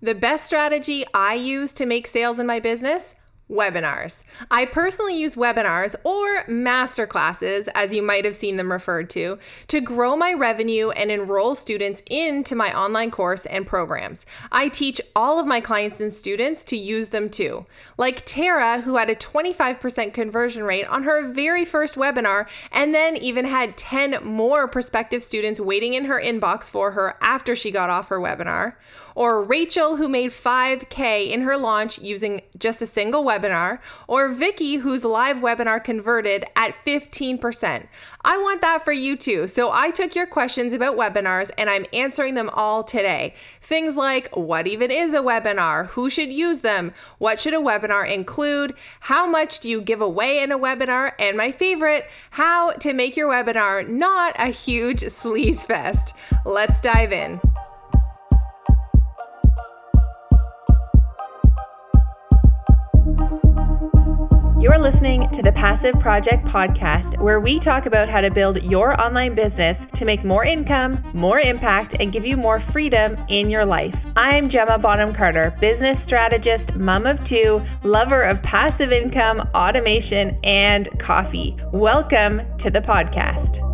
The best strategy I use to make sales in my business webinars. I personally use webinars or master classes, as you might have seen them referred to, to grow my revenue and enroll students into my online course and programs. I teach all of my clients and students to use them too. Like Tara, who had a 25% conversion rate on her very first webinar, and then even had 10 more prospective students waiting in her inbox for her after she got off her webinar or Rachel who made 5K in her launch using just a single webinar, or Vicki whose live webinar converted at 15%. I want that for you too. So I took your questions about webinars and I'm answering them all today. Things like what even is a webinar? Who should use them? What should a webinar include? How much do you give away in a webinar? And my favorite, how to make your webinar not a huge sleaze fest. Let's dive in. You're listening to the Passive Project Podcast, where we talk about how to build your online business to make more income, more impact, and give you more freedom in your life. I'm Gemma Bonham Carter, business strategist, mom of two, lover of passive income, automation, and coffee. Welcome to the podcast.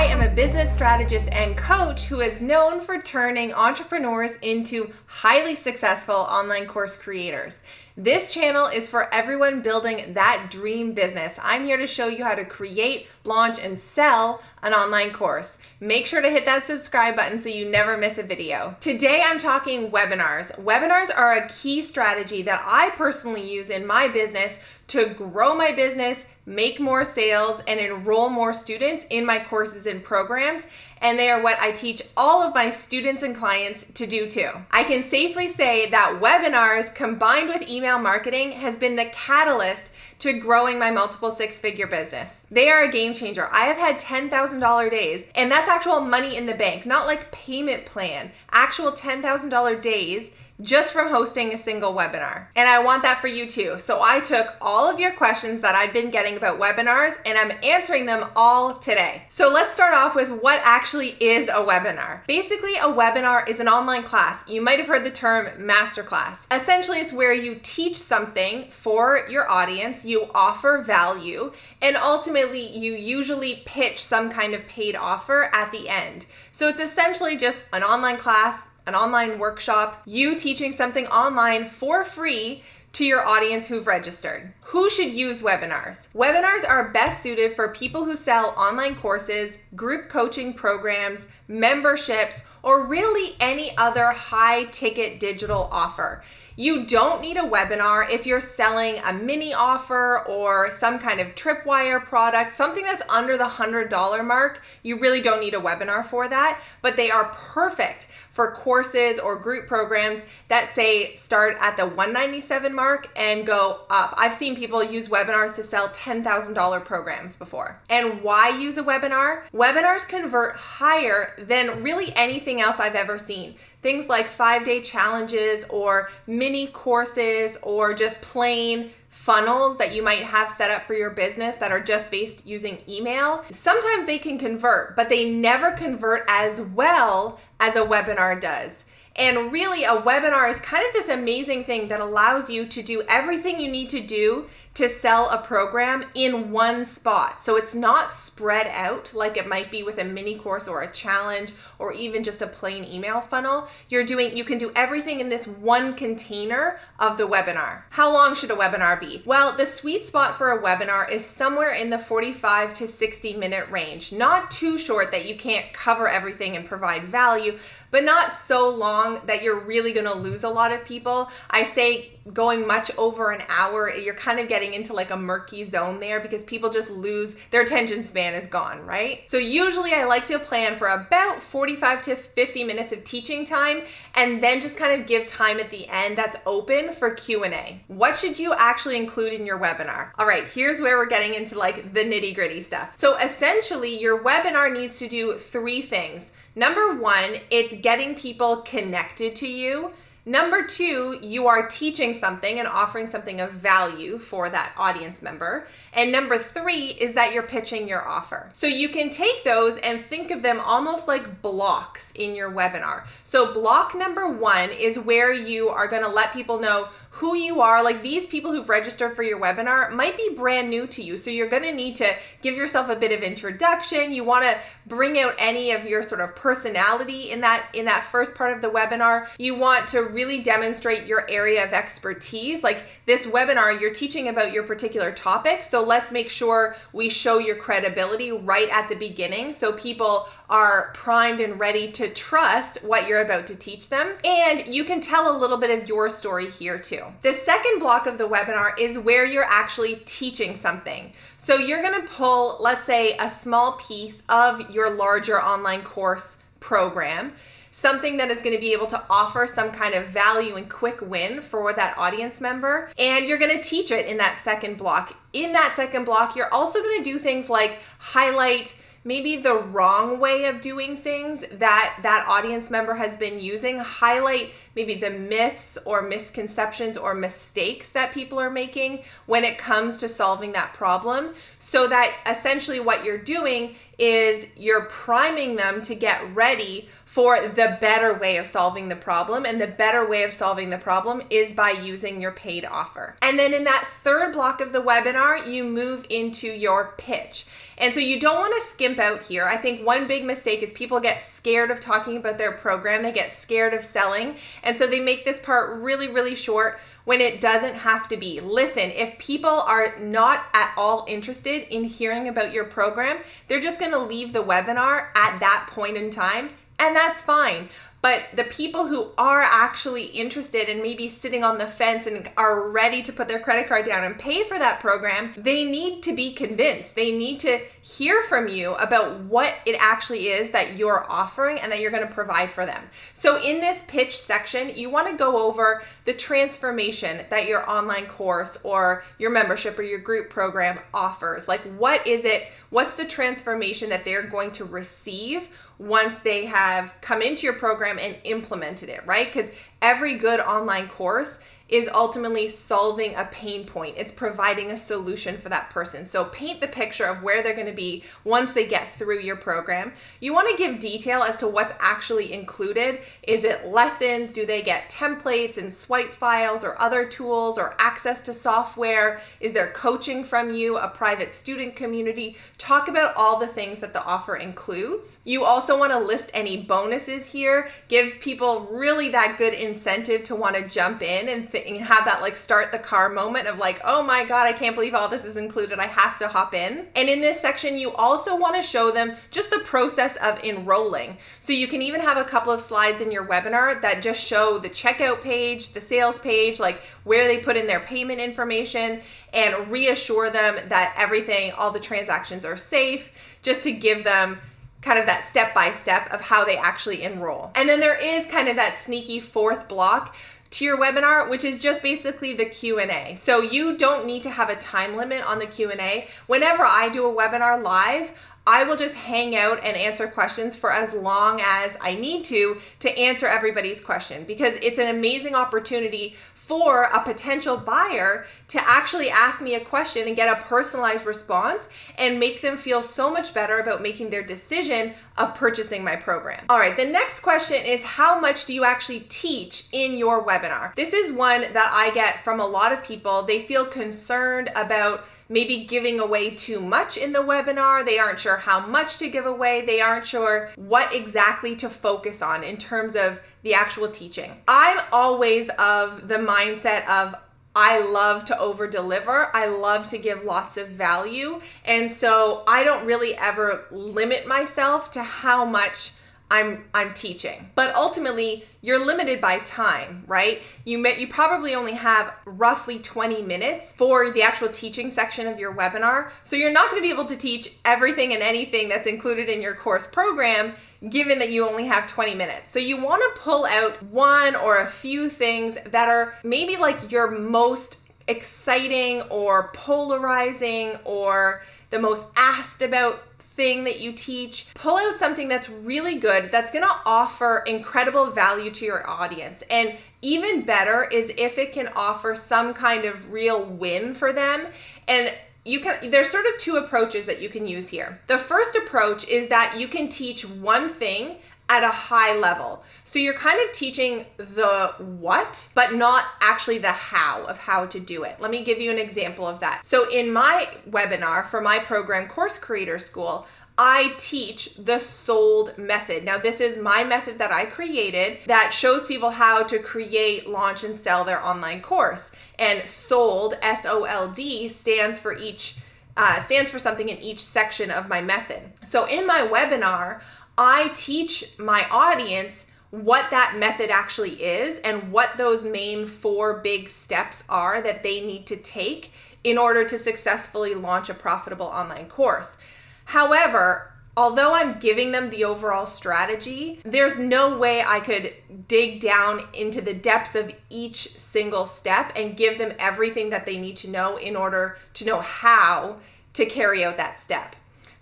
I am a business strategist and coach who is known for turning entrepreneurs into highly successful online course creators. This channel is for everyone building that dream business. I'm here to show you how to create, launch, and sell an online course. Make sure to hit that subscribe button so you never miss a video. Today I'm talking webinars. Webinars are a key strategy that I personally use in my business to grow my business make more sales, and enroll more students in my courses and programs. And they are what I teach all of my students and clients to do too. I can safely say that webinars combined with email marketing has been the catalyst to growing my multiple six figure business. They are a game changer. I have had $10,000 days, and that's actual money in the bank, not like payment plan, actual $10,000 days just from hosting a single webinar. And I want that for you too. So I took all of your questions that I've been getting about webinars and I'm answering them all today. So let's start off with what actually is a webinar. Basically, a webinar is an online class. You might have heard the term masterclass. Essentially, it's where you teach something for your audience, you offer value, and ultimately you usually pitch some kind of paid offer at the end. So it's essentially just an online class an online workshop, you teaching something online for free to your audience who've registered. Who should use webinars? Webinars are best suited for people who sell online courses, group coaching programs, memberships, or really any other high ticket digital offer. You don't need a webinar if you're selling a mini offer or some kind of tripwire product, something that's under the $100 mark. You really don't need a webinar for that, but they are perfect for courses or group programs that say start at the 197 mark and go up. I've seen people use webinars to sell $10,000 programs before. And why use a webinar? Webinars convert higher than really anything else I've ever seen. Things like 5-day challenges or mini courses or just plain funnels that you might have set up for your business that are just based using email, sometimes they can convert, but they never convert as well as a webinar does. And really, a webinar is kind of this amazing thing that allows you to do everything you need to do to sell a program in one spot. So it's not spread out like it might be with a mini course or a challenge or even just a plain email funnel. You're doing you can do everything in this one container of the webinar. How long should a webinar be? Well, the sweet spot for a webinar is somewhere in the 45 to 60 minute range. Not too short that you can't cover everything and provide value, but not so long that you're really going to lose a lot of people. I say going much over an hour, you're kind of getting into like a murky zone there because people just lose their attention span is gone, right? So usually I like to plan for about 45 to 50 minutes of teaching time and then just kind of give time at the end that's open for Q&A. What should you actually include in your webinar? All right, here's where we're getting into like the nitty-gritty stuff. So essentially your webinar needs to do three things. Number one, it's getting people connected to you. Number two, you are teaching something and offering something of value for that audience member. And number three is that you're pitching your offer. So you can take those and think of them almost like blocks in your webinar. So, block number one is where you are going to let people know who you are. Like these people who've registered for your webinar might be brand new to you. So you're going to need to give yourself a bit of introduction. You want to bring out any of your sort of personality in that in that first part of the webinar. You want to really demonstrate your area of expertise. Like this webinar, you're teaching about your particular topic. So let's make sure we show your credibility right at the beginning so people are primed and ready to trust what you're about to teach them. And you can tell a little bit of your story here too. The second block of the webinar is where you're actually teaching something. So you're gonna pull, let's say, a small piece of your larger online course program something that is going to be able to offer some kind of value and quick win for that audience member. And you're going to teach it in that second block. In that second block, you're also going to do things like highlight maybe the wrong way of doing things that that audience member has been using highlight maybe the myths or misconceptions or mistakes that people are making when it comes to solving that problem so that essentially what you're doing is you're priming them to get ready for the better way of solving the problem. And the better way of solving the problem is by using your paid offer. And then in that third block of the webinar, you move into your pitch. And so you don't want to skimp out here. I think one big mistake is people get scared of talking about their program, they get scared of selling. And so they make this part really, really short when it doesn't have to be. Listen, if people are not at all interested in hearing about your program, they're just going to leave the webinar at that point in time and that's fine. But the people who are actually interested and maybe sitting on the fence and are ready to put their credit card down and pay for that program, they need to be convinced. They need to hear from you about what it actually is that you're offering and that you're going to provide for them. So, in this pitch section, you want to go over the transformation that your online course or your membership or your group program offers. Like, what is it? What's the transformation that they're going to receive? Once they have come into your program and implemented it, right? Because every good online course is ultimately solving a pain point. It's providing a solution for that person. So paint the picture of where they're going to be once they get through your program. You want to give detail as to what's actually included. Is it lessons? Do they get templates and swipe files or other tools or access to software? Is there coaching from you, a private student community? Talk about all the things that the offer includes. You also want to list any bonuses here. Give people really that good incentive to want to jump in and fit and you have that like start the car moment of like, oh my God, I can't believe all this is included. I have to hop in. And in this section, you also want to show them just the process of enrolling. So you can even have a couple of slides in your webinar that just show the checkout page, the sales page, like where they put in their payment information and reassure them that everything, all the transactions are safe, just to give them kind of that step by step of how they actually enroll. And then there is kind of that sneaky fourth block to your webinar which is just basically the q&a so you don't need to have a time limit on the q&a whenever i do a webinar live I will just hang out and answer questions for as long as I need to to answer everybody's question because it's an amazing opportunity for a potential buyer to actually ask me a question and get a personalized response and make them feel so much better about making their decision of purchasing my program. All right, the next question is how much do you actually teach in your webinar? This is one that I get from a lot of people. They feel concerned about maybe giving away too much in the webinar. They aren't sure how much to give away. They aren't sure what exactly to focus on in terms of the actual teaching. I'm always of the mindset of I love to over deliver. I love to give lots of value. And so I don't really ever limit myself to how much I'm I'm teaching. But ultimately, you're limited by time, right? You may, you probably only have roughly 20 minutes for the actual teaching section of your webinar. So you're not going to be able to teach everything and anything that's included in your course program given that you only have 20 minutes. So you want to pull out one or a few things that are maybe like your most exciting or polarizing or the most asked about thing that you teach. Pull out something that's really good, that's gonna offer incredible value to your audience. And even better is if it can offer some kind of real win for them. And you can there's sort of two approaches that you can use here. The first approach is that you can teach one thing at a high level. So you're kind of teaching the what, but not actually the how of how to do it. Let me give you an example of that. So in my webinar for my program Course Creator School, I teach the sold method. Now, this is my method that I created that shows people how to create, launch, and sell their online course. And sold, S O L D, stands for each. Uh, stands for something in each section of my method. So in my webinar, I teach my audience what that method actually is and what those main four big steps are that they need to take in order to successfully launch a profitable online course. However, although I'm giving them the overall strategy, there's no way I could dig down into the depths of each single step and give them everything that they need to know in order to know how to carry out that step.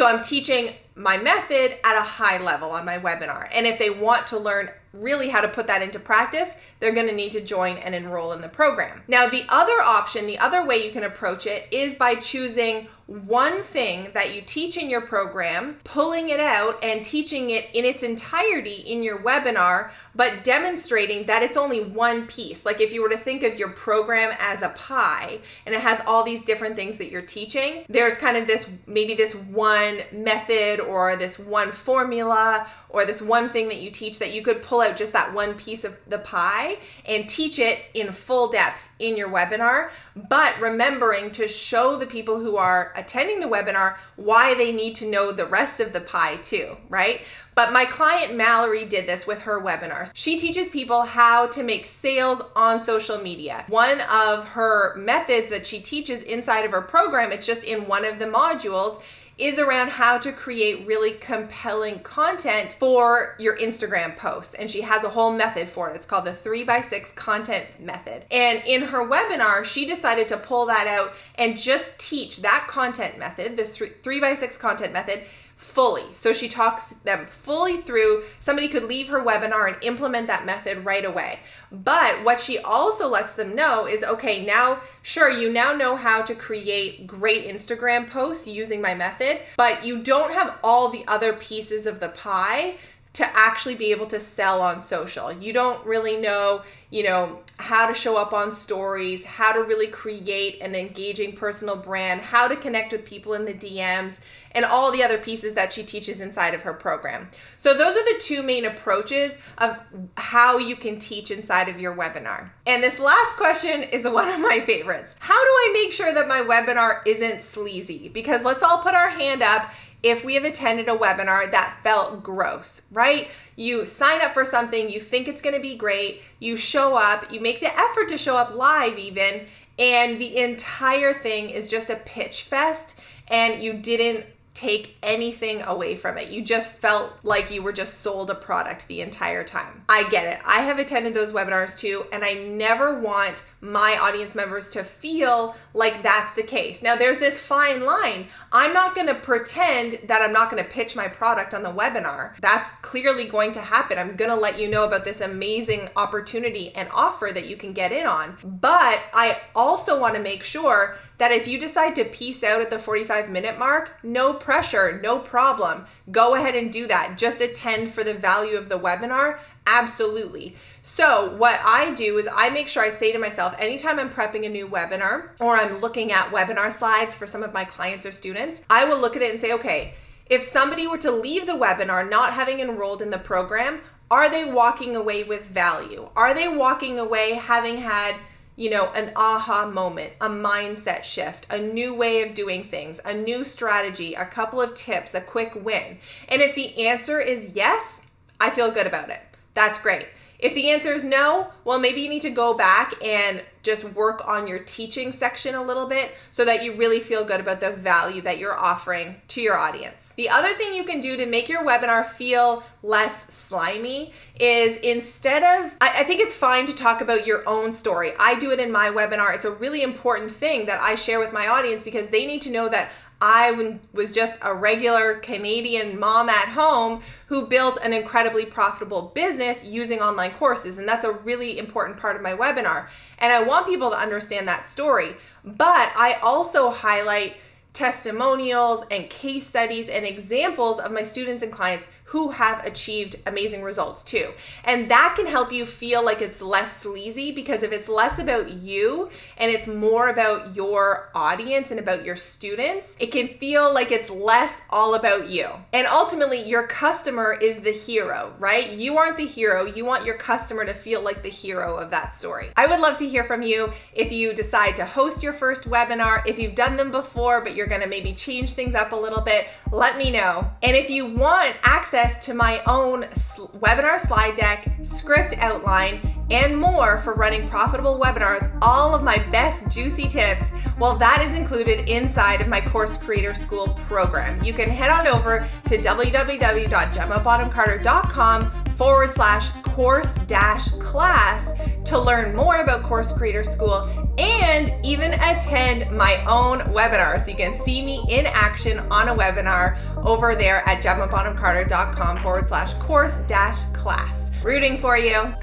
So I'm teaching my method at a high level on my webinar. And if they want to learn really how to put that into practice, they're going to need to join and enroll in the program. Now, the other option, the other way you can approach it is by choosing one thing that you teach in your program, pulling it out and teaching it in its entirety in your webinar, but demonstrating that it's only one piece. Like if you were to think of your program as a pie and it has all these different things that you're teaching, there's kind of this maybe this one method or this one formula or this one thing that you teach that you could pull out just that one piece of the pie and teach it in full depth in your webinar, but remembering to show the people who are attending the webinar why they need to know the rest of the pie too, right? But my client Mallory did this with her webinars. She teaches people how to make sales on social media. One of her methods that she teaches inside of her program, it's just in one of the modules, is around how to create really compelling content for your Instagram posts. And she has a whole method for it. It's called the three by six content method. And in her webinar, she decided to pull that out and just teach that content method, this three by six content method fully. So she talks them fully through. Somebody could leave her webinar and implement that method right away. But what she also lets them know is okay, now, sure, you now know how to create great Instagram posts using my method, but you don't have all the other pieces of the pie to actually be able to sell on social. You don't really know, you know, how to show up on stories, how to really create an engaging personal brand, how to connect with people in the DMs, and all the other pieces that she teaches inside of her program. So those are the two main approaches of how you can teach inside of your webinar. And this last question is one of my favorites. How do I make sure that my webinar isn't sleazy? Because let's all put our hand up if we have attended a webinar that felt gross, right? You sign up for something, you think it's gonna be great, you show up, you make the effort to show up live even, and the entire thing is just a pitch fest and you didn't take anything away from it. You just felt like you were just sold a product the entire time. I get it. I have attended those webinars too, and I never want my audience members to feel like that's the case. Now, there's this fine line. I'm not going to pretend that I'm not going to pitch my product on the webinar. That's clearly going to happen. I'm going to let you know about this amazing opportunity and offer that you can get in on. But I also want to make sure that if you decide to peace out at the 45 minute mark, no pressure, no problem. Go ahead and do that. Just attend for the value of the webinar. Absolutely. So, what I do is I make sure I say to myself anytime I'm prepping a new webinar or I'm looking at webinar slides for some of my clients or students, I will look at it and say, okay, if somebody were to leave the webinar not having enrolled in the program, are they walking away with value? Are they walking away having had you know, an aha moment, a mindset shift, a new way of doing things, a new strategy, a couple of tips, a quick win? And if the answer is yes, I feel good about it. That's great. If the answer is no, well, maybe you need to go back and just work on your teaching section a little bit so that you really feel good about the value that you're offering to your audience. The other thing you can do to make your webinar feel less slimy is instead of, I, I, think it's fine to talk about your own story. I do it in my webinar. It's a really important thing that I share with my audience because they need to know that I was just a regular Canadian mom at home who built an incredibly profitable business using online courses. And that's a really important part of my webinar. And I want people to understand that story. But I also highlight testimonials and case studies and examples of my students and clients who have achieved amazing results too. And that can help you feel like it's less sleazy because if it's less about you and it's more about your audience and about your students, it can feel like it's less all about you. And ultimately, your customer is the hero, right? You aren't the hero. You want your customer to feel like the hero of that story. I would love to hear from you if you decide to host your first webinar, if you've done them before, but you're going to maybe change things up a little bit, let me know. And if you want access access to my own webinar slide deck, script outline, and more for running profitable webinars, all of my best juicy tips, well, that is included inside of my Course Creator School program. You can head on over to www.gemmabonhamcarter.com forward slash course dash class to learn more about Course Creator School and even attend my own webinar. So you can see me in action on a webinar over there at gemmabonhamcarter.com forward slash course dash class. Rooting for you.